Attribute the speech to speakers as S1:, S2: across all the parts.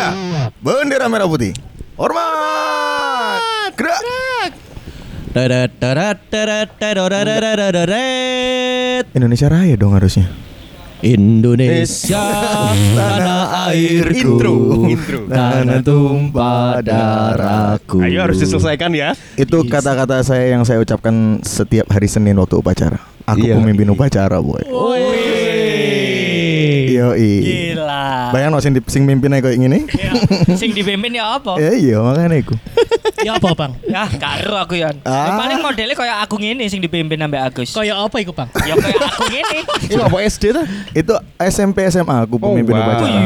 S1: Raya, bendera merah putih. Hormat. Gerak. Indonesia Raya dong harusnya.
S2: Indonesia tanah airku
S3: Intro, intro.
S2: Tanah tumpah darahku
S3: Ayo harus diselesaikan ya.
S1: Itu kata-kata saya yang saya ucapkan setiap hari Senin waktu upacara. Aku
S3: Iya.
S1: pemimpin upacara, boy. Yo
S4: Gila.
S1: Bayang no sing, di- sing kayak gini.
S4: Ya, sing dipimpin ya apa?
S1: Ya iya makanya iku.
S5: Ya apa bang?
S4: Ya karo aku ya.
S1: Ah.
S4: Ya, paling modelnya kayak aku ngene sing dipimpin sampai Agus.
S5: Kayak apa itu bang?
S4: Ya kayak aku ngene.
S3: Ini apa SD tuh?
S1: Itu SMP SMA aku pemimpin upacara.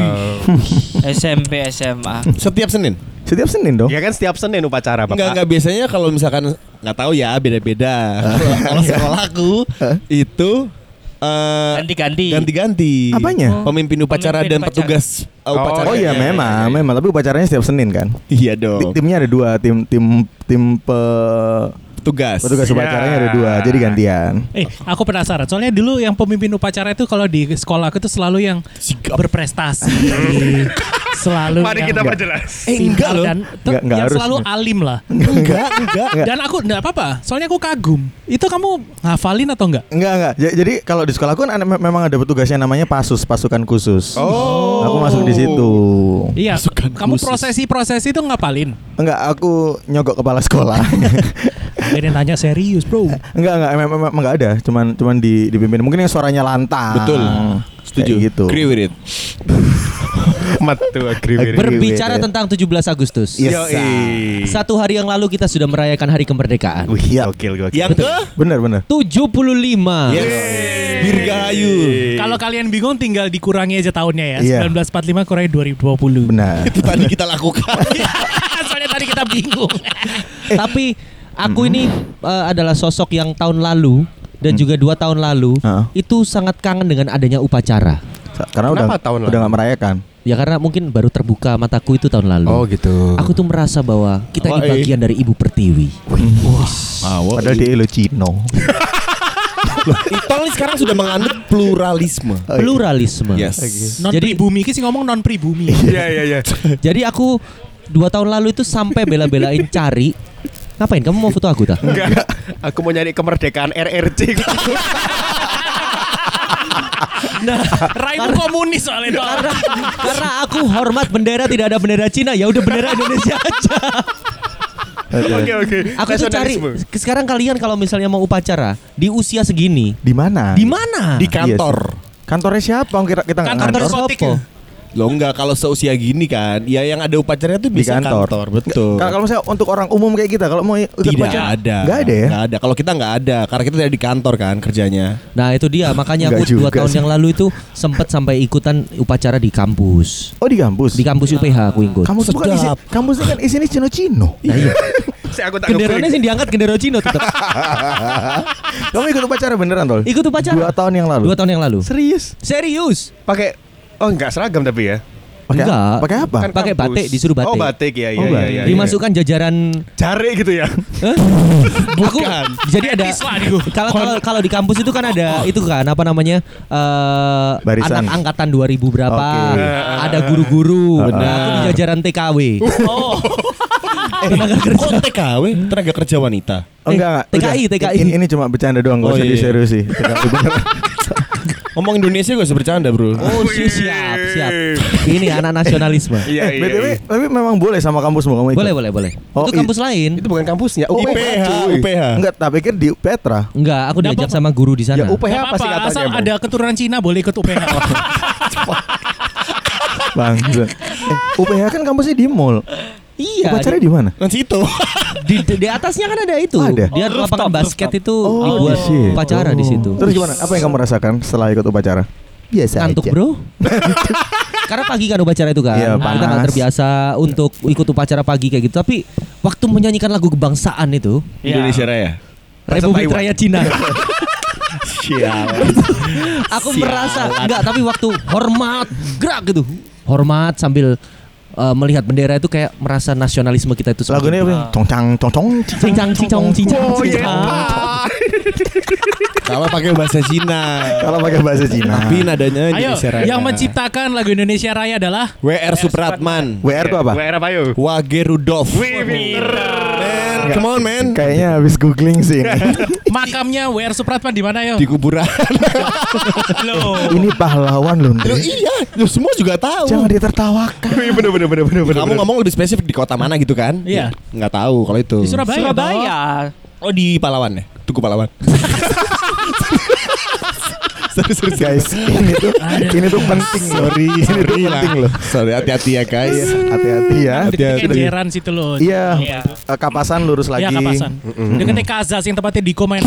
S4: SMP SMA.
S3: Setiap Senin.
S1: Setiap Senin dong.
S3: Ya kan setiap Senin upacara, Bapak.
S6: Enggak enggak biasanya kalau misalkan nggak tahu ya beda-beda. Kalau- Kalau sekolahku itu eh,
S4: Ganti-ganti.
S6: ganti-ganti.
S1: Apanya?
S6: Pemimpin upacara
S4: Pemimpin
S6: dan
S4: upacara.
S6: petugas uh,
S3: Oh,
S6: upacara.
S1: Oh iya
S3: iya,
S1: memang,
S3: iya, iya.
S1: memang tapi upacaranya setiap Senin kan.
S6: Iya dong.
S1: Timnya ada dua, tim tim tim pe
S6: Petugas.
S1: petugas
S3: Ya.
S1: upacaranya ada dua, jadi gantian.
S5: Eh, aku penasaran. Soalnya dulu yang pemimpin upacara itu kalau di sekolah aku itu selalu yang
S6: Sigap.
S5: berprestasi, selalu.
S3: Mari
S5: yang
S3: kita perjelas.
S6: Eh enggak loh.
S5: Dan
S1: Enggak- enggak
S5: yang
S1: harus.
S5: selalu alim lah.
S6: Enggak, enggak.
S1: Enggak.
S5: Dan aku enggak apa-apa. Soalnya aku kagum. Itu kamu ngafalin atau enggak?
S1: Enggak enggak. Ja- Jadi kalau di sekolahku kan ada- memang ada petugasnya namanya pasus, pasukan khusus.
S3: Oh.
S1: Aku masuk di situ.
S5: Iya.
S6: Pasukan
S5: Kamu prosesi-prosesi itu ngapalin.
S1: Enggak, aku nyogok kepala sekolah.
S5: Ada yang tanya serius, bro.
S1: enggak enggak memang memang enggak ada, cuman cuman di dipimpin. Mungkin yang suaranya lantang.
S6: Betul. Setuju.
S1: Kayak gitu.
S6: Agree with it.
S3: Matu
S2: Berbicara
S1: Iya.
S2: tentang 17 Agustus
S1: Yes.
S3: Yoi.
S2: Satu hari yang lalu kita sudah merayakan hari kemerdekaan
S3: Wih,
S1: Iya.
S3: gokil gokil.
S6: Yang ke
S1: Bener bener.
S2: 75
S6: Yes. Dirgahayu.
S5: Kalau kalian bingung tinggal dikurangi aja tahunnya ya.
S1: Iya.
S5: 1945 kurangi 2020.
S1: Benar.
S6: Itu tadi kita lakukan.
S5: Soalnya tadi kita bingung.
S2: Tapi aku ini eh, adalah sosok yang tahun lalu dan juga dua tahun lalu
S1: Heeh.
S2: itu sangat kangen dengan adanya upacara.
S1: Karena
S3: Kenapa
S1: udah
S3: tahun
S1: udah
S3: lalu?
S1: nggak merayakan.
S2: Ya karena mungkin baru terbuka mataku itu tahun lalu.
S3: gitu.
S2: Aku tuh merasa bahwa kita ini
S6: Wah, eh.
S2: bagian dari Ibu Pertiwi.
S1: Padahal dia elo Cino.
S6: Itol ini sekarang sudah menganut pluralisme.
S1: Oh, iya.
S2: Pluralisme.
S6: Yes.
S5: Non
S2: Jadi-
S5: pribumi, sih ngomong non pribumi.
S3: Iya iya iya.
S2: Jadi aku dua tahun lalu itu sampai bela-belain cari. Ngapain? Kamu mau foto aku tak?
S3: Enggak. Aku mau nyari kemerdekaan RRC.
S2: Nah,
S5: Raimu komunis soalnya itu.
S2: karena karena aku hormat bendera tidak ada bendera Cina ya udah bendera Indonesia aja.
S3: Oke oke.
S2: Aku tuh cari sekarang kalian kalau misalnya mau upacara di usia segini
S1: Di mana?
S2: di mana?
S6: Di kantor.
S1: Kantornya siapa? Kita kita nggak
S5: Kantor
S1: ngantor.
S5: diskotik
S2: Sopo?
S6: Lo enggak kalau seusia gini kan, ya yang ada upacaranya tuh
S1: Di
S6: bisa
S1: kantor.
S6: betul.
S1: Kalau kalau misalnya untuk orang umum kayak kita, kalau mau ikut
S6: tidak
S1: upacara-
S6: ada.
S1: Nggak ada ya?
S6: Nggak ada. Kalau kita nggak ada, karena kita tidak di kantor kan kerjanya.
S2: Nah itu dia makanya aku dua tahun
S1: sih.
S2: yang lalu itu sempat sampai ikutan upacara di kampus.
S1: Oh di kampus.
S2: Di kampus UPH aku ikut.
S1: kampus bukan isi,
S6: Sedap.
S1: kampus ini kan isinya Cino-Cino.
S2: Nah, iya.
S3: Saya aku tak
S2: Genderanya sih diangkat gendera Cino tetap.
S1: Kamu ikut upacara beneran tol?
S2: Ikut upacara.
S1: Dua tahun yang lalu.
S2: Dua tahun yang lalu.
S1: Serius?
S2: Serius?
S3: pakai Oh enggak seragam tapi ya.
S1: Pakai
S2: Enggak.
S1: Pakai apa?
S3: Kan
S2: Pakai
S3: kampus.
S2: batik, disuruh batik.
S3: Oh batik ya iya
S1: Oh,
S3: iya
S1: batik.
S3: iya. iya.
S2: Dimasukkan jajaran
S3: Jari gitu ya.
S2: Aku jadi ada kalau kalau kalau di kampus itu kan ada itu kan apa namanya eh
S1: Barisan.
S2: anak angkatan 2000 berapa
S1: Oke.
S2: ada guru-guru
S1: Benar.
S2: Nah, aku di jajaran TKW
S5: Oh,
S2: tenaga kerja
S6: Kok TKW? Tenaga kerja wanita.
S1: Oh enggak, enggak.
S2: TKI,
S1: Udah.
S2: TKI.
S1: Ini, ini cuma bercanda doang, gak
S6: Oh,
S1: usah
S6: iya.
S1: diseriusi. TKI beneran.
S6: Ngomong Indonesia gue bercanda, Bro.
S2: oh siap siap siap ini anak nasionalisme
S3: Iya iya.
S1: BTW,
S3: iya.
S1: tapi memang boleh sama kampusmu kamu ikut?
S2: boleh boleh boleh
S1: Oh,
S2: itu
S1: i-
S2: kampus lain
S3: Itu bukan kampusnya.
S1: Oh,
S6: UPH,
S1: cuy.
S6: UPH.
S1: Enggak, tak pikir di Petra.
S2: enggak aku diajak sama guru di sana
S3: Ya UPH
S5: Gak
S3: apa sih katanya?
S5: asal ada keturunan Cina boleh ikut UPH.
S1: Bang. eh, UPH kan kampusnya di mall.
S2: Iya
S1: Upacara
S2: di,
S1: di mana?
S6: Kan situ.
S2: di, di, di atasnya kan ada itu
S1: Oh, ada?
S2: dia
S5: Oh,
S2: lapangan
S5: rooftop,
S2: basket itu
S1: Oh,
S2: dibuat
S1: di situ.
S2: upacara di situ
S1: Terus gimana? Apa yang kamu rasakan setelah ikut upacara? Biasa
S2: ngantuk
S1: aja.
S2: bro karena pagi kan upacara itu kan
S1: Iya,
S2: kita nggak
S1: panas.
S2: terbiasa untuk ikut upacara pagi kayak gitu tapi waktu menyanyikan lagu kebangsaan itu
S5: Iya.
S6: Indonesia Raya.
S2: Republik. Rakyat Cina
S6: Sial.
S2: aku merasa enggak tapi waktu hormat gerak gitu hormat sambil eh, melihat bendera itu kayak merasa nasionalisme kita itu
S1: Lagunya apa? Congcang, congcong,
S2: cincang cincong cincang
S3: Oh, iya.
S2: cincang
S6: Kalau pakai bahasa Cina.
S1: Kalau pakai bahasa Cina.
S6: Tapi nadanya
S5: Ayo,
S6: Indonesia Raya.
S5: yang menciptakan lagu Indonesia Raya adalah
S6: WR Supratman.
S1: WR tuh apa?
S3: WR apa yuk?
S6: Wage Rudolf.
S3: Wih,
S6: come on man.
S1: Kayaknya habis googling sih.
S5: makamnya WR Supratman di mana yo?
S6: Di kuburan.
S1: Ini pahlawan loh.
S6: Loh, iya, lu semua juga tahu.
S1: Jangan ditertawakan.
S3: Wih, bener bener bener bener bener.
S6: Kamu ngomong lebih spesifik di kota mana gitu kan?
S5: Iya.
S6: Nggak tahu kalau itu.
S5: Di Surabaya.
S4: Surabaya.
S6: Oh di Palawan ya? Tugu Palawan. Serius, serius.
S1: Guys, ini tuh ini tuh penting.
S6: Sorry,
S1: ini tuh
S6: sorry
S1: penting loh.
S6: Sorry, hati-hati ya guys.
S1: Hati-hati ya.
S6: Hati-hati.
S5: Kenjeran situ loh.
S1: Iya,
S4: Iya.
S1: eh, kapasan lurus lagi.
S5: Iya kapasan. Dekatnya Kazas yang tempatnya di komen.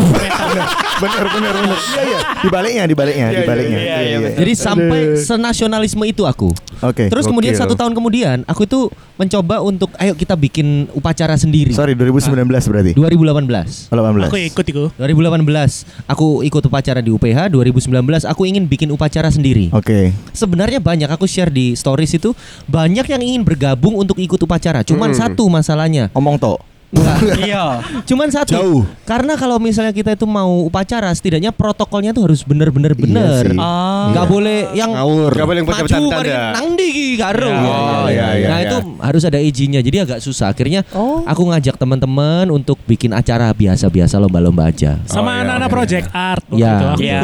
S1: bener bener bener. Iya iya. Di baliknya, di baliknya, di baliknya.
S3: iya, iya,
S1: Iya, iya.
S2: Jadi sampai senasionalisme itu aku.
S1: Oke.
S2: Terus kemudian satu tahun kemudian aku itu mencoba untuk ayo kita bikin upacara sendiri.
S1: Sorry, 2019 berarti.
S2: 2018.
S1: 18.
S5: Aku ikut itu.
S2: 2018 aku ikut upacara di UPH 2019 aku ingin bikin upacara sendiri
S1: Oke.
S2: sebenarnya banyak aku share di stories itu banyak yang ingin bergabung untuk ikut upacara cuman satu masalahnya
S1: Omong to.
S2: Enggak.
S4: Iya.
S2: cuman satu
S6: Jauh.
S2: karena kalau misalnya kita itu mau upacara setidaknya protokolnya tuh harus bener-bener bener
S1: Iya.
S4: Ah.
S2: nggak boleh yang
S6: Ngawur.
S3: Gak boleh yang pakai
S2: maju
S3: bercanda.
S2: mari nang di ki, karo.
S1: Oh, iya, iya,
S2: nah
S1: iya.
S2: itu harus ada izinnya jadi agak susah akhirnya aku ngajak teman-teman untuk bikin acara biasa-biasa lomba-lomba aja
S5: Sama
S3: Oh, iya,
S5: anak-anak
S3: iya,
S5: project art.
S2: Iya.
S5: itu.
S4: Iya.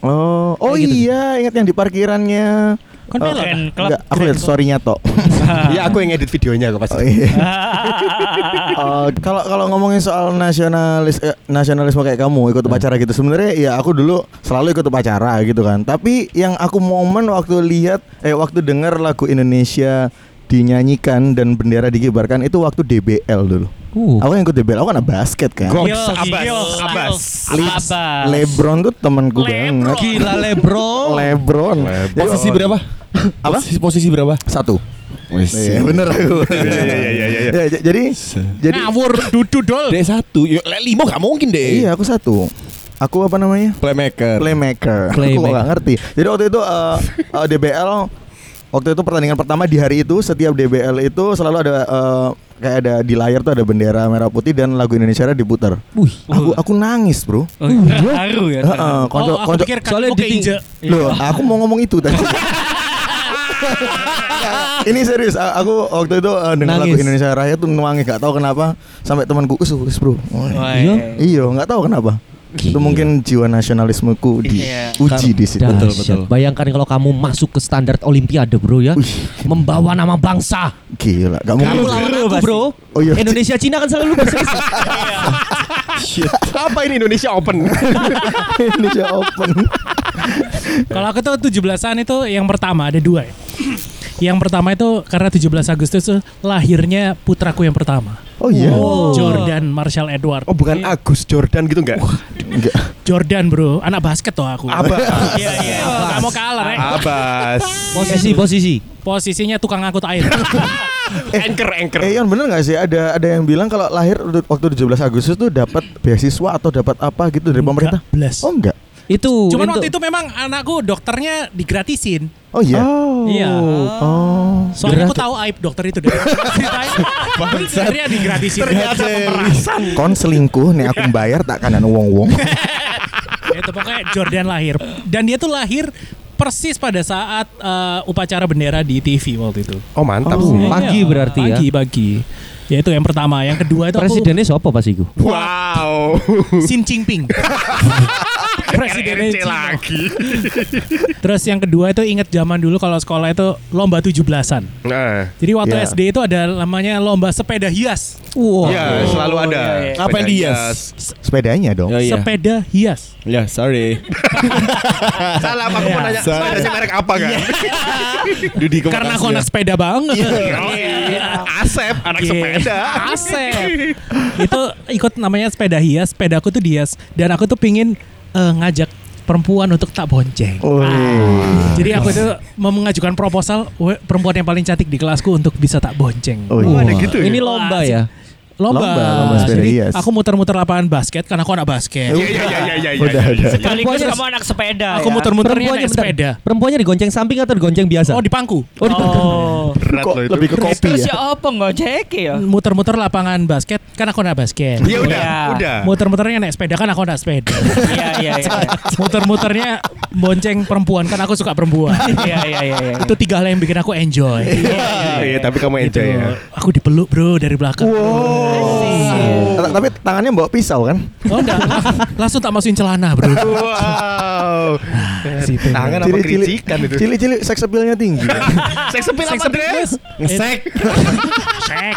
S1: Oh, oh
S2: Kayak gitu.
S1: iya, ingat yang di parkirannya.
S5: Kon
S1: Oh. Enggak, aku lihat story-nya toh.
S3: Iya, aku yang edit videonya kok
S1: Oh,
S3: pasti.
S1: iya. Oh, Kalau kalau ngomongin soal nasionalis eh, nasionalisme kayak kamu ikut upacara gitu sebenarnya ya aku dulu selalu ikut upacara gitu kan. Tapi yang aku momen waktu lihat eh waktu dengar lagu Indonesia dinyanyikan dan bendera dikibarkan itu waktu DBL dulu.
S2: Uh.
S1: Aku yang ikut DBL, aku anak basket kan.
S3: Goks,
S4: Yo,
S3: Abbas,
S4: yo,
S3: Abbas.
S4: Abbas.
S1: Lebron tuh temanku banget.
S2: Gila Lebron.
S1: Lebron. Jadi
S6: Posisi berapa?
S1: Apa?
S6: Posisi, posisi berapa?
S1: Satu. Iya, bener aku.
S3: Iya, iya, iya, iya, iya.
S1: Ya, jadi jadi
S5: Ngawur dudu dol.
S6: D satu. Lima gak mungkin deh.
S1: iya aku satu. Aku apa namanya?
S6: Playmaker.
S1: Playmaker. Aku
S2: Playmaker.
S1: kok gak ngerti. Jadi waktu itu eh, eh, DBL waktu itu pertandingan pertama di hari itu setiap DBL itu selalu ada eh, kayak ada di layar tuh ada bendera merah putih dan lagu Indonesia Raya diputar.
S2: Wih.
S1: Aku aku nangis, Bro.
S4: Oh, terharu ya.
S1: Heeh,
S5: Oh,
S1: konco
S5: aku
S1: konco
S5: pikir
S2: soalnya di-.
S1: Loh, aku mau ngomong itu tadi. ini serius, aku waktu itu uh, dengan lagu. Indonesia Raya tuh nangis gak tahu kenapa sampai temanku us us bro.
S4: Wah,
S2: Iya?
S1: Iya, nggak tahu kenapa. Itu mungkin jiwa nasionalismeku
S4: Iya.
S1: diuji di situ.
S6: Betul, betul.
S2: Bayangkan kalau kamu masuk ke standar olimpiade bro ya Membawa nama bangsa
S1: Gila, gak
S2: Kamu
S1: mungkin.
S2: lawan aku bro
S1: Oh, iya.
S2: Indonesia Cina kan selalu berselisih
S3: Apa ini Indonesia Open?
S1: Indonesia Open.
S5: Kalau aku tuh 17-an itu yang pertama ada dua ya. Yang pertama itu karena 17 Agustus tuh lahirnya putraku yang pertama.
S1: Oh iya.
S5: Jordan Marshall Edward.
S3: Oh, bukan Agus Jordan gitu enggak?
S1: Enggak.
S5: Jordan bro, anak basket tuh aku.
S3: Abbas.
S5: Iya iya. Gak mau kalah rek.
S3: Abbas.
S2: Posisi posisi
S5: Posisinya tukang angkut air.
S3: Anchor, anchor.
S1: Eh Yon bener gak sih ada ada yang bilang kalau lahir waktu 17 Agustus tuh dapat beasiswa atau dapat apa gitu dari pemerintah?
S5: Enggak, belas.
S1: Oh enggak.
S2: Itu
S5: Cuman
S2: untuk-
S5: waktu itu memang anakku dokternya digratisin.
S1: Oh iya.
S5: Iya.
S1: Oh.
S5: Soalnya aku tahu aib dokter itu deh. Ceritanya. Akhirnya digratisin.
S3: Ternyata pemerasan.
S1: Kon selingkuh nih aku bayar tak kanan wong-wong.
S5: Ya, itu pokoknya Jordan lahir dan dia tuh lahir persis pada saat eh, upacara bendera di TV waktu itu.
S3: Oh, mantap
S1: Oh.
S3: sih.
S2: Pagi
S5: Iya,
S2: berarti ya?
S5: Pagi pagi. Ya itu yang pertama, yang kedua itu
S2: Presidennya siapa pas itu?
S3: Wow.
S5: aku Xi Jinping. Presidennya Cina.
S3: lagi.
S5: Terus yang kedua itu inget zaman dulu kalau sekolah itu lomba 17-an.
S3: Nah,
S5: Jadi waktu
S1: Ya.
S5: SD itu ada namanya lomba sepeda hias.
S2: Wow.
S3: ya selalu ada.
S4: iya, iya.
S6: Apa yang
S3: Sepeda
S6: dihias?
S1: Sepedanya dong.
S6: Oh, iya.
S5: Sepeda hias.
S6: Ya, sorry.
S3: Salah apa aku mau nanya
S6: Sorry.
S3: sepedanya merek apa kan? Dudi kok
S5: Karena aku anak sepeda banget.
S3: Oh, iya. Asep anak
S5: Iya.
S3: sepeda.
S5: Asep. itu ikut namanya sepeda hias. Sepedaku tuh dihias dan aku tuh pingin eh, ngajak perempuan untuk tak bonceng.
S1: Oh.
S5: Jadi aku itu mau mengajukan proposal "Weh, perempuan yang paling cantik di kelasku untuk bisa tak bonceng.
S1: Oh,
S3: Oh,
S1: iya.
S3: ada gitu ya?
S2: Ini lomba ya.
S5: Lomba.
S1: Lomba, lomba sepeda
S5: Jadi
S1: hias.
S5: aku muter-muter lapangan basket karena aku anak basket.
S3: Iya iya iya iya iya.
S1: Udah,
S3: iya,
S1: udah.
S3: iya.
S4: Sekaligus
S2: Perempuannya-
S4: kamu anak sepeda
S5: Aku
S4: ya.
S5: muter-muternya
S2: Perempuannya
S5: naik sepeda.
S2: Perempuannya digonceng samping atau digonceng biasa?
S5: Oh di pangku.
S2: Oh, di pangku.
S4: Oh.
S3: Berat loh itu.
S1: lebih ke kopi
S4: Terus
S1: ya.
S4: ya apa ngojek ya?
S5: Muter-muter lapangan basket kan aku anak basket.
S3: Ya udah,
S4: Iya.
S3: udah.
S5: Muter-muternya naik sepeda kan aku anak sepeda.
S4: Iya iya iya.
S5: Muter-muternya bonceng perempuan kan aku suka perempuan.
S4: Iya iya iya. iya.
S5: Itu tiga hal yang bikin aku enjoy.
S3: Iya, tapi kamu enjoy ya.
S5: Aku dipeluk bro dari belakang.
S1: Ta- Tapi tangannya bawa pisau kan?
S5: Oh enggak, langsung tak masukin celana bro.
S3: Wow. Tangan apa
S1: Cili-cili-
S3: kericikan itu?
S1: Cili-cili seks appeal-nya tinggi.
S3: Seks appeal apa, Dres?
S6: Ngesek.
S5: Sek.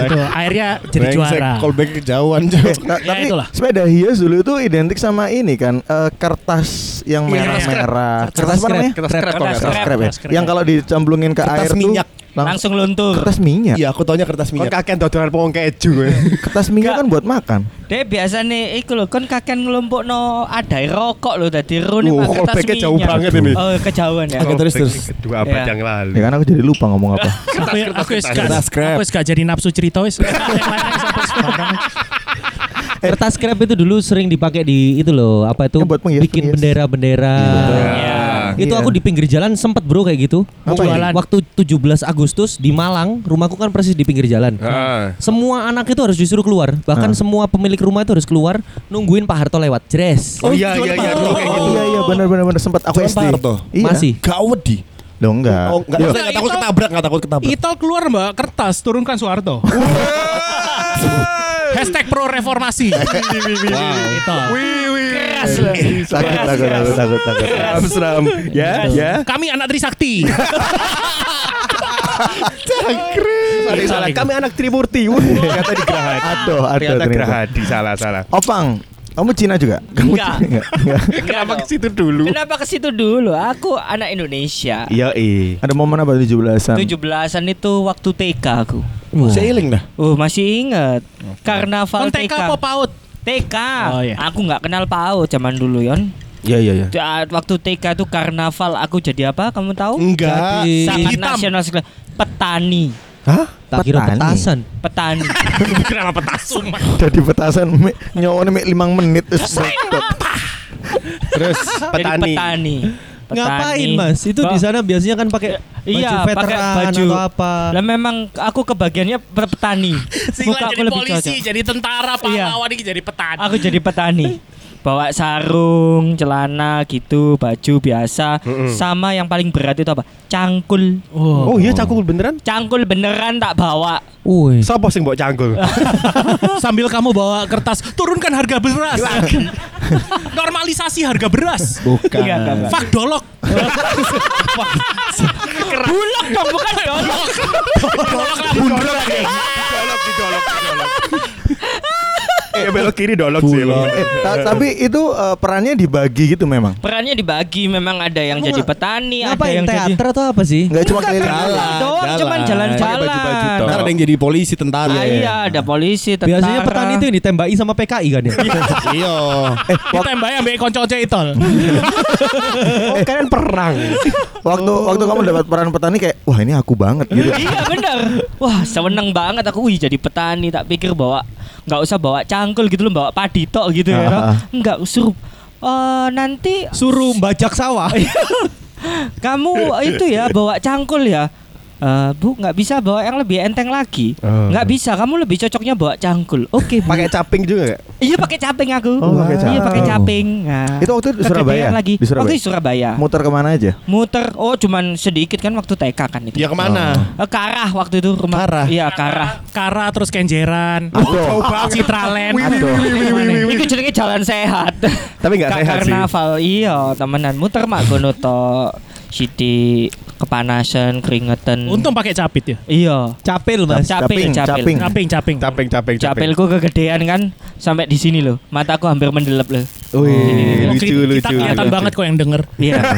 S5: Itu akhirnya jadi
S6: Brengsek,
S5: juara.
S6: Callback kejauhan Cok.
S1: Nah,
S5: Ya,
S1: tapi
S5: itulah.
S1: sepeda hias dulu itu identik sama ini kan eh, kertas yang
S5: Iya,
S1: merah-merah.
S2: Kertas
S1: Kertas apa
S2: scrap.
S1: namanya?
S3: Kertas
S4: Kertas.
S1: Kertas ya.
S5: Kertas scrap.
S1: Yang kalau dicemplungin ke
S6: Kertas
S1: air
S6: minyak.
S1: tuh lang-
S4: Langsung luntur.
S1: kertas minyak.
S6: Iya, aku taunya kertas
S3: Kon
S6: minyak.
S3: kakek dodolan pohon keju. ya.
S1: Kertas minyak kan buat makan.
S4: Dek biasa nih, iku lho, kon kakek ngelompok no ada rokok lho, tadi rune
S3: Oh,
S4: pakai tas
S3: callback-nya jauh
S4: minyak.
S3: banget ini.
S4: Oh, kejauhan ya.
S6: Oke, terus, terus.
S3: Dua abad
S4: Iya.
S3: yang lalu.
S1: Ya kan aku jadi lupa ngomong apa.
S5: Aku wis gak-
S6: Kertas
S5: aku gak jadi nafsu cerita wis.
S2: Kertas scrap itu dulu sering dipakai di itu loh, apa itu?
S1: Ya, buat
S2: bikin bendera-bendera.
S4: Iya.
S2: Itu
S1: Iya.
S2: aku di pinggir jalan sempet bro kayak gitu.
S1: Apa
S5: Jualan.
S2: Waktu 17 Agustus di Malang, rumahku kan persis di pinggir jalan.
S3: Ah.
S2: Semua anak itu harus disuruh keluar. Bahkan
S1: Ah.
S2: semua pemilik rumah itu harus keluar nungguin Pak Harto lewat. Jres.
S3: Oh iya iya iya kayak gitu.
S1: Iya iya benar benar benar sempat aku SD.
S6: Pak Harto?
S1: Iya.
S2: Masih.
S6: Gak wedi.
S1: Loh enggak.
S6: Oh, enggak, enggak takut ketabrak, enggak takut ketabrak.
S5: Itol keluar mbak kertas turunkan Soeharto. Hashtag pro reformasi. Itol.
S4: Keras
S1: takut takut takut takut takut.
S3: Seram seram. Ya ya.
S5: Kami anak Trisakti.
S3: Ada yang salah. Kami anak Trimurti. Ternyata di Gerahadi.
S1: Aduh, aduh Ternyata.
S3: Gerahadi salah salah.
S1: Opang, kamu Cina juga? Kamu
S4: Enggak.
S1: Cina enggak? Enggak.
S3: Kenapa ke situ dulu?
S4: Kenapa ke situ dulu? Aku anak Indonesia.
S3: Iya eh.
S1: Ada momen apa 17-an?
S4: 17-an itu waktu TK aku.
S6: Seiling dah.
S4: Oh, masih inget. Karnaval
S5: Kon TK
S4: TK.
S5: apa PAUD?
S4: TK.
S5: Oh, iya.
S4: Aku nggak kenal PAUD zaman dulu, Yon.
S1: Iya iya iya.
S4: Waktu TK itu karnaval aku jadi apa? Kamu tahu?
S6: Enggak.
S2: Jadi-
S4: Sangat
S5: Hitam.
S4: nasional sekali. Petani.
S1: Hah?
S2: Tak kira
S1: Petani?
S2: petasan.
S4: Petani.
S3: Kenapa petasan?
S1: Jadi petasan nyawane mek 5 menit terus.
S3: Terus
S4: Jadi
S3: petani.
S4: Petani.
S2: Ngapain mas? Itu di sana biasanya kan pakai
S4: Iya,
S2: baju
S4: pakai
S2: veteran
S4: baju.
S2: atau apa?
S4: Lah memang aku kebagiannya petani. Muka aku
S5: jadi
S4: lebih
S5: polisi,
S4: cocok.
S5: jadi tentara,
S4: Iya.
S5: pahlawan ini jadi petani.
S4: Aku jadi petani. Bawa sarung, celana gitu, baju biasa.
S3: Mm-mm.
S4: Sama yang paling berat itu apa? Cangkul.
S3: Oh iya cangkul beneran?
S4: Cangkul beneran tak bawa.
S2: Woi.
S3: Siapa sing mbok cangkul?
S5: Sambil kamu bawa kertas, turunkan harga beras. Normalisasi harga beras.
S1: Bukan.
S4: Iya.
S5: Fak dolok.
S4: Bulog dong, bukan dolok.
S5: Dolok lah bundar.
S3: Didolok, didolok, didolok. Eh belok kiri dolok sih lo.
S1: Eh, ta- tapi itu eh, perannya dibagi gitu memang.
S4: Perannya dibagi, memang ada yang jadi petani, ada yang jadi
S2: teater atau apa sih?
S1: Enggak cuma keliling.
S4: Jalan doang,
S6: jalan.
S4: cuman
S3: Pakai
S4: jalan-jalan.
S3: baju-baju toh.
S6: Ntar ada yang jadi polisi, tentara.
S4: Ah, iya, ada polisi, tentara.
S2: Biasanya petani itu yang ditembaki sama PKI kan ya?
S6: Iya.
S5: Kita mbak yang ambek konco itol.
S3: Oh kalian perang.
S1: Waktu waktu kamu dapat peran petani kayak wah ini aku banget gitu.
S4: iya bener Wah seneng banget aku Wih jadi petani Tak pikir bawa nggak usah bawa cangkul gitu loh Bawa padi tok gitu ya
S1: Ah, ah.
S4: Enggak suruh eh, Nanti
S2: Suruh bajak sawah.
S4: Kamu itu ya bawa cangkul ya Eh, Bu nggak bisa bawa yang lebih enteng lagi
S3: Oh.
S4: nggak bisa kamu lebih cocoknya bawa cangkul Oke Bu
S3: Pakai caping juga gak?
S4: Iya pakai caping aku
S1: Oh, pakai
S4: Iya pakai
S1: caping.
S4: nah,
S1: Itu waktu di Surabaya?
S4: lagi
S1: Di Surabaya?
S4: Waktu di Surabaya
S1: Muter ke mana aja?
S4: Muter Oh cuman sedikit kan waktu TK kan itu
S6: Ya ke mana?
S4: Eh, Karah waktu itu rumah
S6: Karah?
S4: Iya Karah
S5: Kara terus kenjeran.
S1: Aduh.
S5: Citraland.
S1: Aduh.
S4: Iku jenenge jalan sehat.
S3: Tapi nggak sehat sih.
S4: Karnaval iya temenan muter mak gono to. Siti kepanasan keringetan.
S5: Untung pakai capit ya.
S4: iya.
S2: Capil mas.
S4: Capil,
S1: Caping,
S4: capil.
S1: caping.
S5: Caping, caping.
S3: Caping, caping.
S4: Capilku kegedean kan sampai di sini loh. Mataku hampir mendelep loh.
S3: Wih,
S5: Oh,
S3: lucu, lucu.
S5: Kita kelihatan banget kok yang denger.
S4: Iya.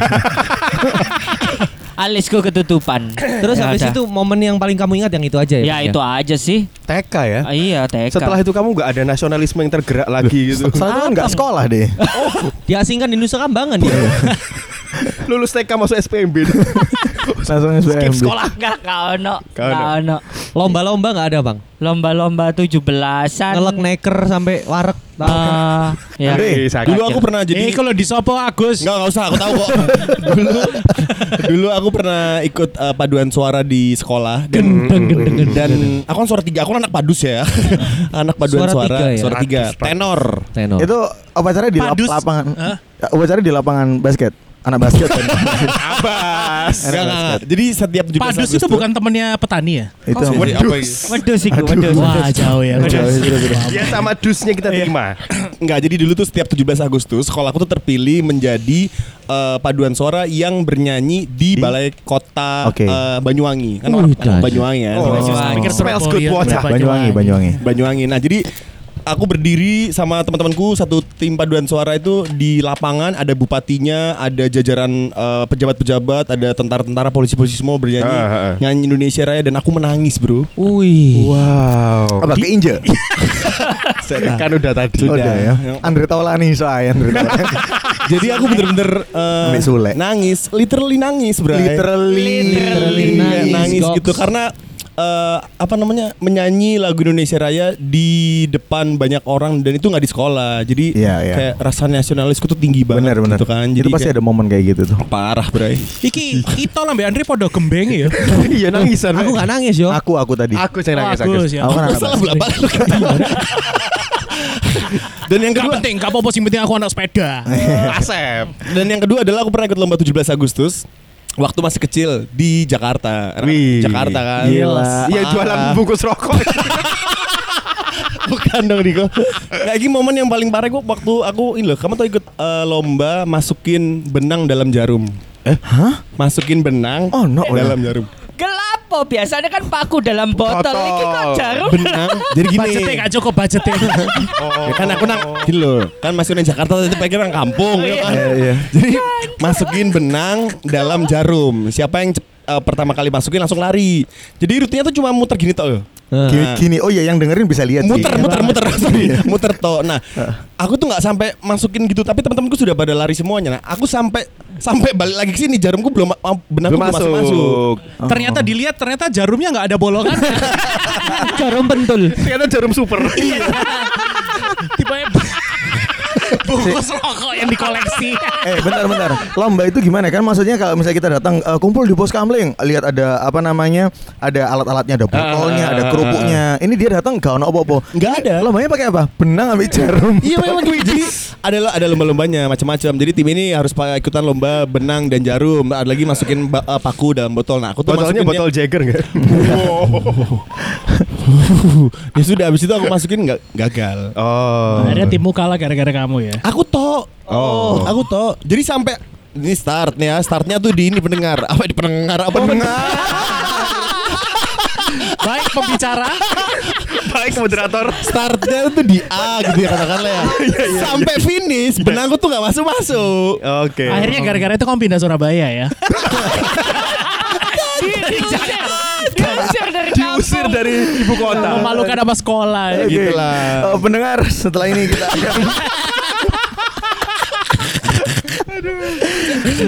S4: Alisku ketutupan.
S2: Terus
S4: Ya
S2: habis itu momen yang paling kamu ingat yang itu aja ya?
S4: Ya itu aja sih.
S3: TK ya.
S4: Ah, iya, TK.
S3: Setelah itu kamu nggak ada nasionalisme yang tergerak lagi gitu.
S1: Soalnya kan nggak sekolah deh.
S2: Diasingkan di Nusa Kambangan dia.
S3: Lulus TK masuk SPMB.
S1: Langsung
S3: Skip
S1: SBMB.
S3: sekolah.
S4: Enggak, enggak ono.
S3: Nggak ono.
S4: Enggak ono.
S2: Lomba-lomba nggak ada bang?
S4: Lomba-lomba 17-an.
S2: Ngelek neker sampai warek.
S4: Eh, ya.
S3: Sakit.
S6: Dulu aku pernah jadi
S5: Eh kalau di Sopo Agus.
S6: Enggak, enggak usah, aku tahu kok. dulu dulu aku pernah ikut eh, paduan suara di sekolah dan dan aku kan suara tiga, aku kan anak padus ya. anak paduan
S2: Suara
S6: suara,
S2: tiga ya?
S6: suara tiga, tenor.
S2: Tenor.
S1: Itu upacara di lapangan. Ya, Upacara di lapangan basket. Anak basket kan.
S3: Abas.
S6: Enggak, enggak, enggak. Jadi setiap 17
S5: Padus itu bukan temennya petani ya?
S1: itu apa
S6: ini?
S4: Wedus iku, wedus.
S5: Wah jauh ya.
S1: Jauh.
S3: Ya sama dusnya kita terima.
S6: Enggak, jadi dulu tuh setiap 17 Agustus sekolahku tuh terpilih menjadi eh, paduan suara yang bernyanyi di Balai Kota
S1: Oke.
S6: eh, Banyuwangi. Kan
S2: Oh,
S6: orang. Banyuwangi ya.
S3: Oh.
S6: Banyuwangi,
S1: Banyuwangi. Banyuwangi.
S6: Nah, jadi aku berdiri sama teman-temanku satu tim paduan suara itu di lapangan ada bupatinya, ada jajaran eh, pejabat-pejabat, ada tentara-tentara, polisi-polisi semua bernyanyi
S3: Ah, ah, ah.
S6: nyanyi Indonesia Raya dan aku menangis, Bro.
S2: Wih.
S3: Wow.
S1: Apa keinjek?
S3: Kan udah tadi.
S1: Udah ya. Andre Taulani saya Andre Taulani.
S6: Jadi aku bener-bener
S1: Sule.
S6: nangis, literally nangis, Bro.
S1: Literally.
S2: Literally
S6: Kayak
S2: nangis,
S6: nangis gitu karena eh, apa namanya menyanyi lagu Indonesia Raya di depan banyak orang dan itu nggak di sekolah jadi
S1: Iya, iya.
S6: kayak rasa nasionalisku tuh tinggi banget
S1: Bener bener.
S6: gitu kan
S1: Itu
S6: jadi
S1: pasti
S6: kayak
S1: ada momen kayak gitu tuh.
S6: parah bray
S5: Iki Ito lah Andri podo gembeng ya.
S3: Iya nangisan.
S2: Aku nggak nangis yo.
S1: Aku aku tadi.
S3: Aku yang
S5: Oh,
S3: nangis
S5: Agus. ya.
S1: Aku kan anak
S6: salah belak dan yang
S5: Gak
S6: kedua
S5: penting, gak apa-apa sih penting aku anak sepeda.
S3: Asep.
S6: dan yang kedua adalah aku pernah ikut lomba 17 Agustus waktu masih kecil di Jakarta
S3: Wih.
S6: Jakarta kan
S1: Gila.
S3: Iya
S6: Parah.
S3: jualan bungkus rokok.
S6: Bukan dong Riko Kayak gini momen yang paling parah gue waktu aku ini loh Kamu tau ikut eh, lomba masukin benang dalam jarum
S1: Eh, hah?
S6: Masukin benang
S1: Oh, no,
S6: dalam jarum
S4: Gelapo biasanya kan paku dalam botol. Iki kok jarum.
S6: Benang. Jadi gini.
S5: Budgetnya gak cukup budgetnya.
S6: ya kan aku nang gini loh. Kan masukin Jakarta itu pengen nang kampung ya kan?
S1: Iya, iya.
S6: Jadi masukin benang dalam jarum. Siapa yang eh, pertama kali masukin langsung lari. Jadi rutinnya tuh cuma muter gini tau
S1: Gini, gini, oh iya yang dengerin bisa lihat sih.
S6: muter muter muter. Sorry. Muter toh. Nah aku tuh nggak sampai masukin gitu tapi teman-temanku sudah pada lari semuanya. Nah aku sampai sampai balik lagi ke sini jarumku belum benangku
S3: Belum
S6: belum masuk masuk
S3: masuk.
S5: Ternyata dilihat ternyata jarumnya nggak ada bolongan.
S2: Jarum pentul.
S3: Ternyata jarum super.
S5: Bungkus rokok yang dikoleksi.
S1: Eh bentar bentar Lomba itu gimana kan Maksudnya kalau misalnya kita datang eh, Kumpul di pos kamling Lihat ada apa namanya Ada alat-alatnya Ada botolnya Ada kerupuknya Ini dia datang Gak ono apa-apa
S6: nggak ada
S1: Lombanya pakai apa? Benang ambil jarum
S6: Iya memang gitu. Jadi adalah ada lomba-lombanya macam-macam. Jadi tim ini harus pa- ikutan lomba benang dan jarum. Ada lagi masukin eh, paku dalam botol. Nah, aku tuh
S3: Botolnya
S6: masukinnya-
S3: botol Jagger enggak?
S6: ya sudah habis itu aku masukin nggak gagal.
S3: Oh.
S5: Akhirnya timmu kalah gara-gara kamu ya.
S6: Aku toh.
S3: Oh.
S6: Aku toh. Jadi sampai ini start nih ya. Startnya tuh di ini pendengar. Apa di pendengar? Apa pendengar?
S5: Baik pembicara.
S3: Baik moderator.
S6: Startnya tuh di A gitu ya katakanlah ya. Sampai finish benangku tuh nggak masuk masuk.
S3: Oke.
S5: Akhirnya gara-gara itu kamu pindah Surabaya ya.
S4: Diusir dari
S3: Diusir
S4: kampung.
S3: dari ibu kota.
S5: Memalukan apa sekolah. ya.
S1: Oke.
S6: Gitu lah.
S1: Eh, pendengar setelah ini kita akan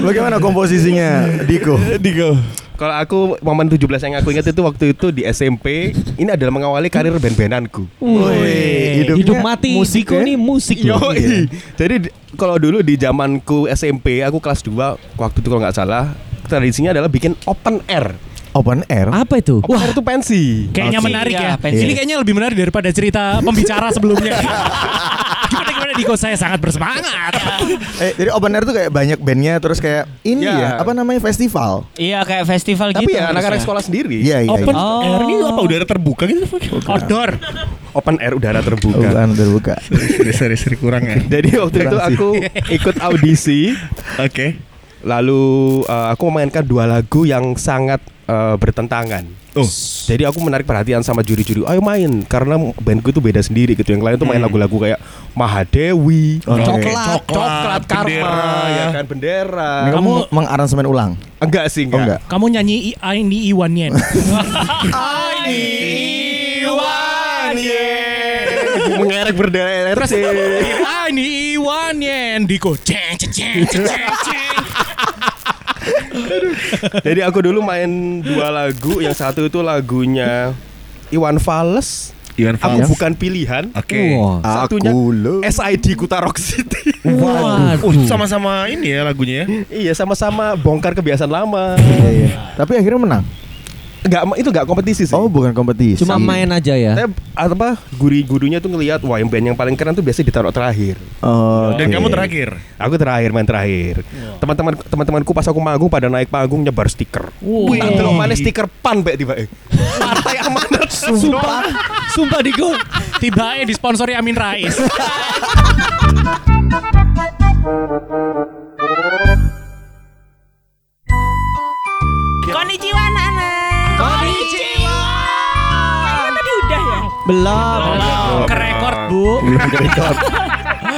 S1: Bagaimana komposisinya Diko?
S6: Diko.
S3: Kalau aku momen 17 yang aku ingat itu waktu itu di SMP, ini adalah mengawali karir band-bandanku.
S1: Woi,
S2: Hidup mati
S1: musik
S2: Diko
S1: ya?
S2: nih musik loh.
S3: Yoi. Jadi di- kalau dulu di zamanku SMP, aku kelas 2 waktu itu kalau nggak salah, tradisinya adalah bikin open air.
S1: Open air.
S2: Apa itu?
S3: Open air itu pensi.
S5: Kayaknya
S4: Oke.
S5: menarik
S4: Iya,
S5: ya.
S4: pensi.
S5: Ini kayaknya lebih menarik daripada cerita pembicara sebelumnya. gimana Diko saya sangat bersemangat.
S1: Eh, jadi open air tuh kayak banyak bandnya terus kayak ini
S3: Ya.
S1: ya, apa namanya festival.
S4: Iya kayak festival
S3: Tapi
S4: gitu.
S3: ya anak-anak sekolah sendiri.
S1: Iya iya.
S6: Open
S1: iya.
S4: Oh.
S6: air ini apa udara terbuka gitu?
S5: Outdoor.
S3: Open air udara terbuka.
S1: Bukan terbuka.
S6: Seri-seri kurang ya.
S3: Jadi waktu itu aku ikut audisi.
S6: Oke.
S3: Lalu eh, aku memainkan dua lagu yang sangat eh, bertentangan.
S6: Oh.
S3: Jadi aku menarik perhatian sama juri-juri. Ayo main karena bandku itu beda sendiri gitu. Yang lain tuh main lagu-lagu kayak Mahadewi,
S1: Oke.
S3: coklat, coklat, karma,
S6: bendera.
S3: ya kan bendera.
S1: Ini kamu
S5: Kamu-
S1: mengaransemen ulang.
S3: Enggak sih,
S1: Oh
S3: enggak.
S1: enggak.
S5: Kamu nyanyi I ini Iwan Yen.
S3: Iwan Mengerek berderet
S5: Terus I ini Iwan Yen. Diko. Ceng ceng ceng ceng.
S3: Jadi aku dulu main dua lagu, yang satu itu lagunya Iwan Fals.
S6: Iwan
S3: Aku
S6: Fals.
S3: bukan pilihan.
S6: Oke.
S2: Wah.
S3: Satunya
S1: Aku lo.
S3: SID Kuta Rock City.
S2: Waduh.
S6: Oh, sama-sama ini ya lagunya ya.
S3: iya, sama-sama bongkar kebiasaan lama.
S1: Iya, iya. Tapi akhirnya menang.
S3: Enggak, itu enggak kompetisi sih.
S1: Oh, bukan kompetisi.
S2: Cuma main aja ya.
S3: Tapi apa guru-gurunya tuh ngelihat wah yang band yang paling keren tuh biasanya ditaruh terakhir.
S1: Oh,
S6: Dan
S1: oke.
S6: kamu terakhir.
S3: Aku terakhir main terakhir. Teman-teman teman-temanku pas aku manggung pada naik panggung nyebar stiker. Wih, delok mana stiker pan mbek tiba. Partai amanat
S2: Sumpah, sumpah Diko.
S5: Tiba disponsori Amin Rais.
S7: Konnichiwa anak-anak.
S2: Belum.
S5: Belum ke record, Bu.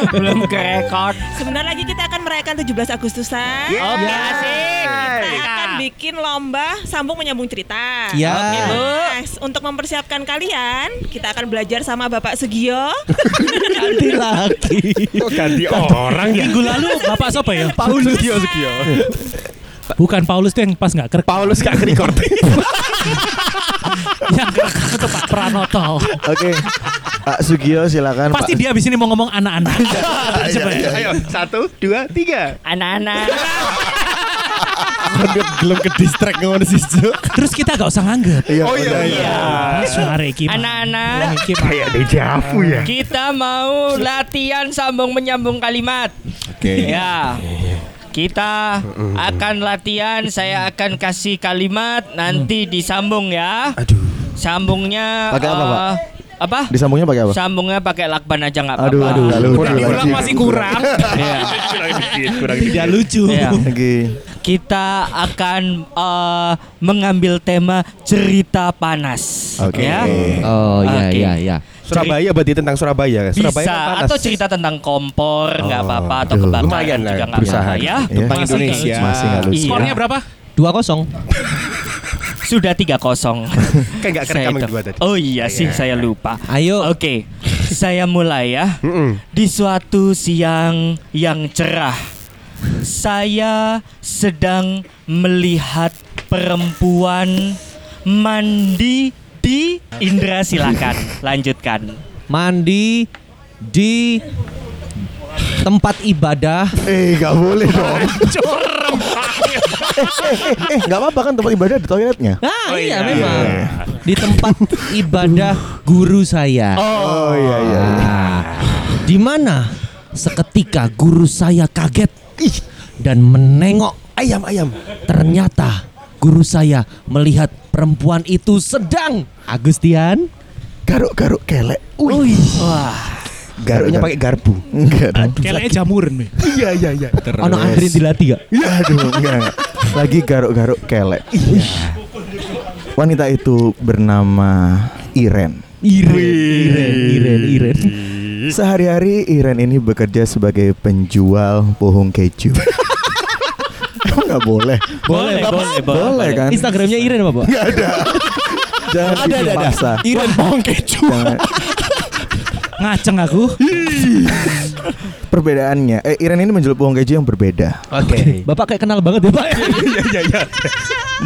S4: Belum ke rekod.
S7: Sebentar lagi kita akan merayakan 17 Agustusan.
S4: Oke, asik.
S7: Kita akan bikin lomba sambung menyambung cerita.
S2: Ya.
S7: Oke, Bu. Untuk mempersiapkan kalian, kita akan belajar sama Bapak Sugio.
S2: Ganti lagi.
S3: Kok ganti orang ya?
S5: Minggu lalu Bapak siapa ya?
S3: Paulus Sugio Sugio.
S5: Bukan Paulus tuh yang pas nggak kerek.
S3: Paulus gak ke record.
S5: yang kerek itu Pak Pranoto.
S1: Oke. Pak Sugio silakan
S5: Pasti
S1: Pak.
S5: dia abis ini mau ngomong anak-anak. Coba ya.
S3: Ayo, satu, dua, tiga.
S4: Anak-anak.
S6: Belum ke distract ngomong sih.
S5: Terus kita gak usah nganggep.
S1: Iya,
S3: Oh iya, iya.
S5: Ini suara Iki.
S4: Anak-anak.
S3: Kayak dejavu ya.
S4: Kita mau latihan sambung menyambung kalimat.
S6: Oke.
S4: Ya. Kita akan latihan, saya akan kasih kalimat nanti disambung ya.
S3: Aduh.
S4: Sambungnya
S1: Pakai apa, Pak?
S4: eh, Apa?
S1: Disambungnya pakai apa?
S4: Sambungnya pakai lakban aja nggak apa-apa.
S1: Aduh, aduh,
S5: diulang masih kurang.
S4: Iya.
S5: Tidak lucu.
S4: Iya. Kita akan eh, mengambil tema cerita panas.
S1: Oke.
S4: Ya.
S2: Oh iya
S4: Oke.
S2: iya iya.
S3: Surabaya berarti tentang Surabaya. Surabaya
S4: Bisa
S3: kan panas.
S4: atau cerita tentang kompor nggak
S3: Oh,
S4: apa-apa atau
S1: aduh.
S4: kebakaran
S3: Lumayan lah,
S4: juga nggak
S3: berusaha.
S4: apa-apa ya.
S6: Tentang Indonesia.
S1: Masih nggak lucu.
S4: Iya.
S5: Skornya berapa?
S2: Dua kosong.
S4: Sudah 3-0
S3: Kayak nggak kerekam yang dua tadi.
S4: Oh iya sih saya lupa.
S2: Ayo.
S4: Oke, saya mulai ya.
S3: Mm-mm.
S4: Di suatu siang yang cerah, saya sedang melihat perempuan mandi di Indra silakan lanjutkan.
S2: Mandi di tempat ibadah
S1: Eh, nggak boleh dong. eh, eh, eh, nggak apa-apa kan tempat ibadah di toiletnya.
S2: Ah
S3: Oh,
S2: iya,
S3: iya.
S2: memang
S1: Iya.
S2: di tempat ibadah guru saya.
S1: Oh iya iya.
S2: Ah, di mana seketika guru saya kaget dan menengok.
S3: Ayam ayam.
S2: Ternyata guru saya melihat perempuan itu sedang Agustian.
S1: Garuk-garuk kelek.
S2: Wih.
S3: Garuknya pakai garpu.
S1: Enggak.
S5: Kayaknya jamuran. Be.
S3: Iya iya iya.
S2: Ono antri dilatih gak?
S1: Aduh, enggak. Lagi garuk-garuk kelek. Wanita itu bernama Iren.
S2: Iren, Iren, Iren, Iren.
S1: Sehari-hari Iren ini bekerja sebagai penjual pohon keju. Emang nggak boleh?
S4: Boleh, boleh, boleh,
S1: boleh kan?
S2: Instagramnya Iren apa, Pak?
S1: Nggak ada. Jangan dipaksa.
S2: Iren pohon keju.
S1: Jangan.
S5: Ngaceng aku.
S1: Perbedaannya, eh Iren ini menjual pohon keju yang berbeda.
S3: Oke.
S2: Bapak kayak kenal banget ya, Pak.
S3: Iya iya iya.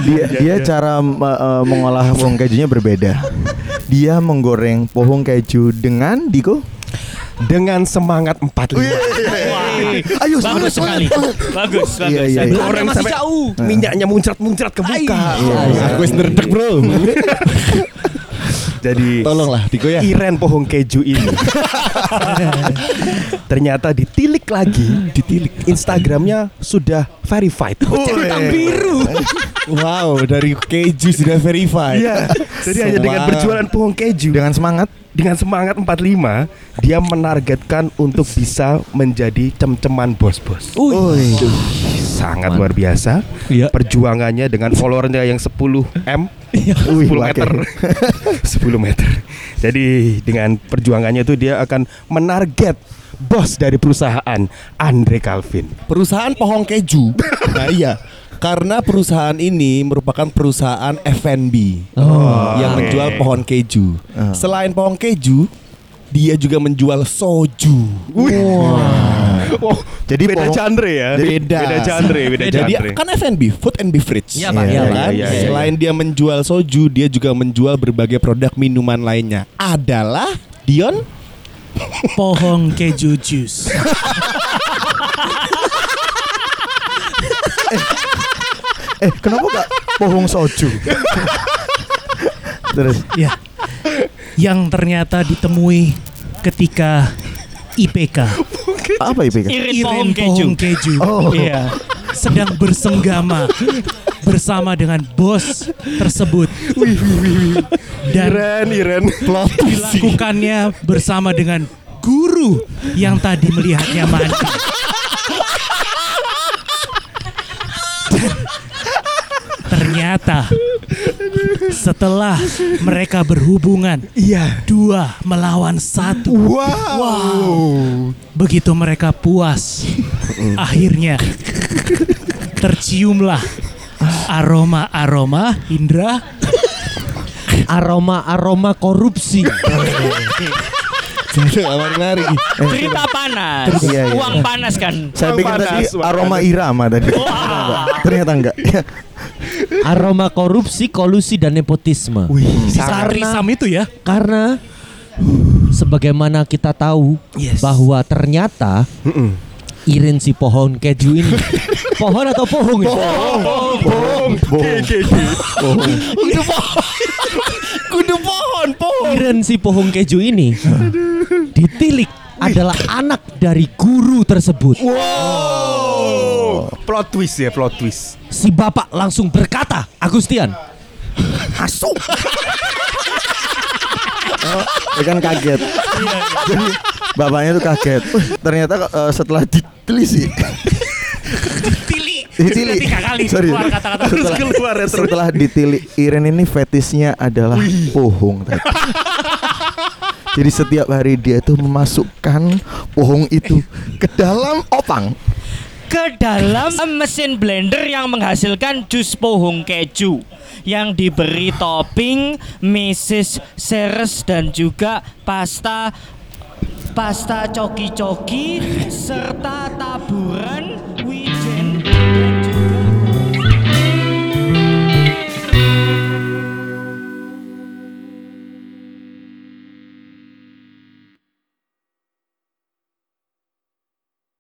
S1: Dia dia cara uh, mengolah pohon kejunya berbeda. Dia menggoreng pohon keju dengan Diko.
S3: Dengan semangat 45.
S1: Ayo
S4: Bagus sekali. Bagus, bagus.
S1: Iya, iya, iya.
S4: bagus.
S3: Orang
S2: masih
S3: sampai
S2: jauh.
S3: minyaknya muncrat-muncrat ke muka.
S1: Iya, iya.
S6: Aku nerdek, Bro.
S3: Jadi
S6: Tolonglah Diko ya.
S3: Iren pohon keju ini ternyata ditilik lagi, ditilik. Instagramnya sudah verified.
S6: Centang biru. wow, dari keju sudah verified.
S3: Iya. Jadi hanya dengan berjualan pohon keju
S1: Dengan semangat.
S3: dengan semangat 45 dia menargetkan untuk bisa menjadi cem-ceman bos-bos.
S1: Uy.
S3: Sangat luar biasa.
S2: Iya.
S3: Perjuangannya dengan followernya yang 10 M,
S1: Wih,
S3: 10
S1: pakai.
S3: meter, 10 meter. Jadi dengan perjuangannya itu dia akan menarget bos dari perusahaan Andre Calvin.
S6: Perusahaan pohon keju. Nah iya. Karena perusahaan ini merupakan perusahaan F&B yang
S3: oke.
S6: menjual pohon keju. Selain pohon keju, dia juga menjual soju.
S3: Oh,
S1: Jadi
S3: beda genre ya.
S6: Beda.
S3: Beda genre, beda
S6: Jadi
S3: genre.
S6: kan F&B, food and beverage.
S2: Iya, Pak.
S1: Iya,
S2: Iya,
S1: iya,
S6: kan?
S3: iya, iya.
S6: Selain dia menjual soju, dia juga menjual berbagai produk minuman lainnya. Adalah Dion
S5: Pohon keju jus.
S1: Eh, kenapa gak pohon soju? Terus
S5: ya. Yang ternyata ditemui ketika IPK
S1: apa IPK?
S4: Irit pohon
S5: Iren
S4: keju.
S5: keju.
S1: Oh.
S5: Iya. Sedang bersenggama bersama dengan bos tersebut. Dan
S6: Iren, Iren. Plot
S5: dilakukannya bersama dengan guru yang tadi melihatnya mandi. Ternyata setelah mereka berhubungan,
S6: Iya.
S5: dua melawan satu.
S6: Wow.
S5: Begitu mereka puas, akhirnya terciumlah aroma-aroma Indra
S2: Aroma-aroma korupsi.
S6: Aman ngari.
S4: Cerita panas.
S1: Iya, iya.
S4: Uang panas kan.
S1: Saya pikir tadi aroma irama tadi. Ternyata enggak. Ternyata enggak.
S2: Aroma korupsi, kolusi dan nepotisme.
S5: Trisam itu ya.
S2: Karena sebagaimana kita tahu
S5: Yes.
S2: bahwa ternyata Irin si pohon keju ini pohon atau pohon? ya?
S1: Bohong.
S6: Kudu pohon. Kudu pohon, pohon.
S2: Irin si pohon keju ini ditilik adalah anak dari guru tersebut.
S3: Oh, plot twist ya, plot twist.
S2: Si bapak langsung berkata, Agustian,
S1: Dia kan kaget. Jadi bapaknya tuh kaget. "Wih, ternyata eh, setelah ditelisik
S5: Tili.
S1: Ditili.
S5: Tiga kali
S1: Sorry.
S5: keluar kata-kata.
S1: Setelah,
S3: keluar ya, terus.
S1: setelah ditili Iren ini fetisnya adalah pohong tadi. Jadi setiap hari dia tuh memasukkan pohong itu ke dalam opang.
S4: ke dalam mesin blender yang menghasilkan jus pohon keju yang diberi topping Mrs. Ceres dan juga pasta pasta coki-coki serta taburan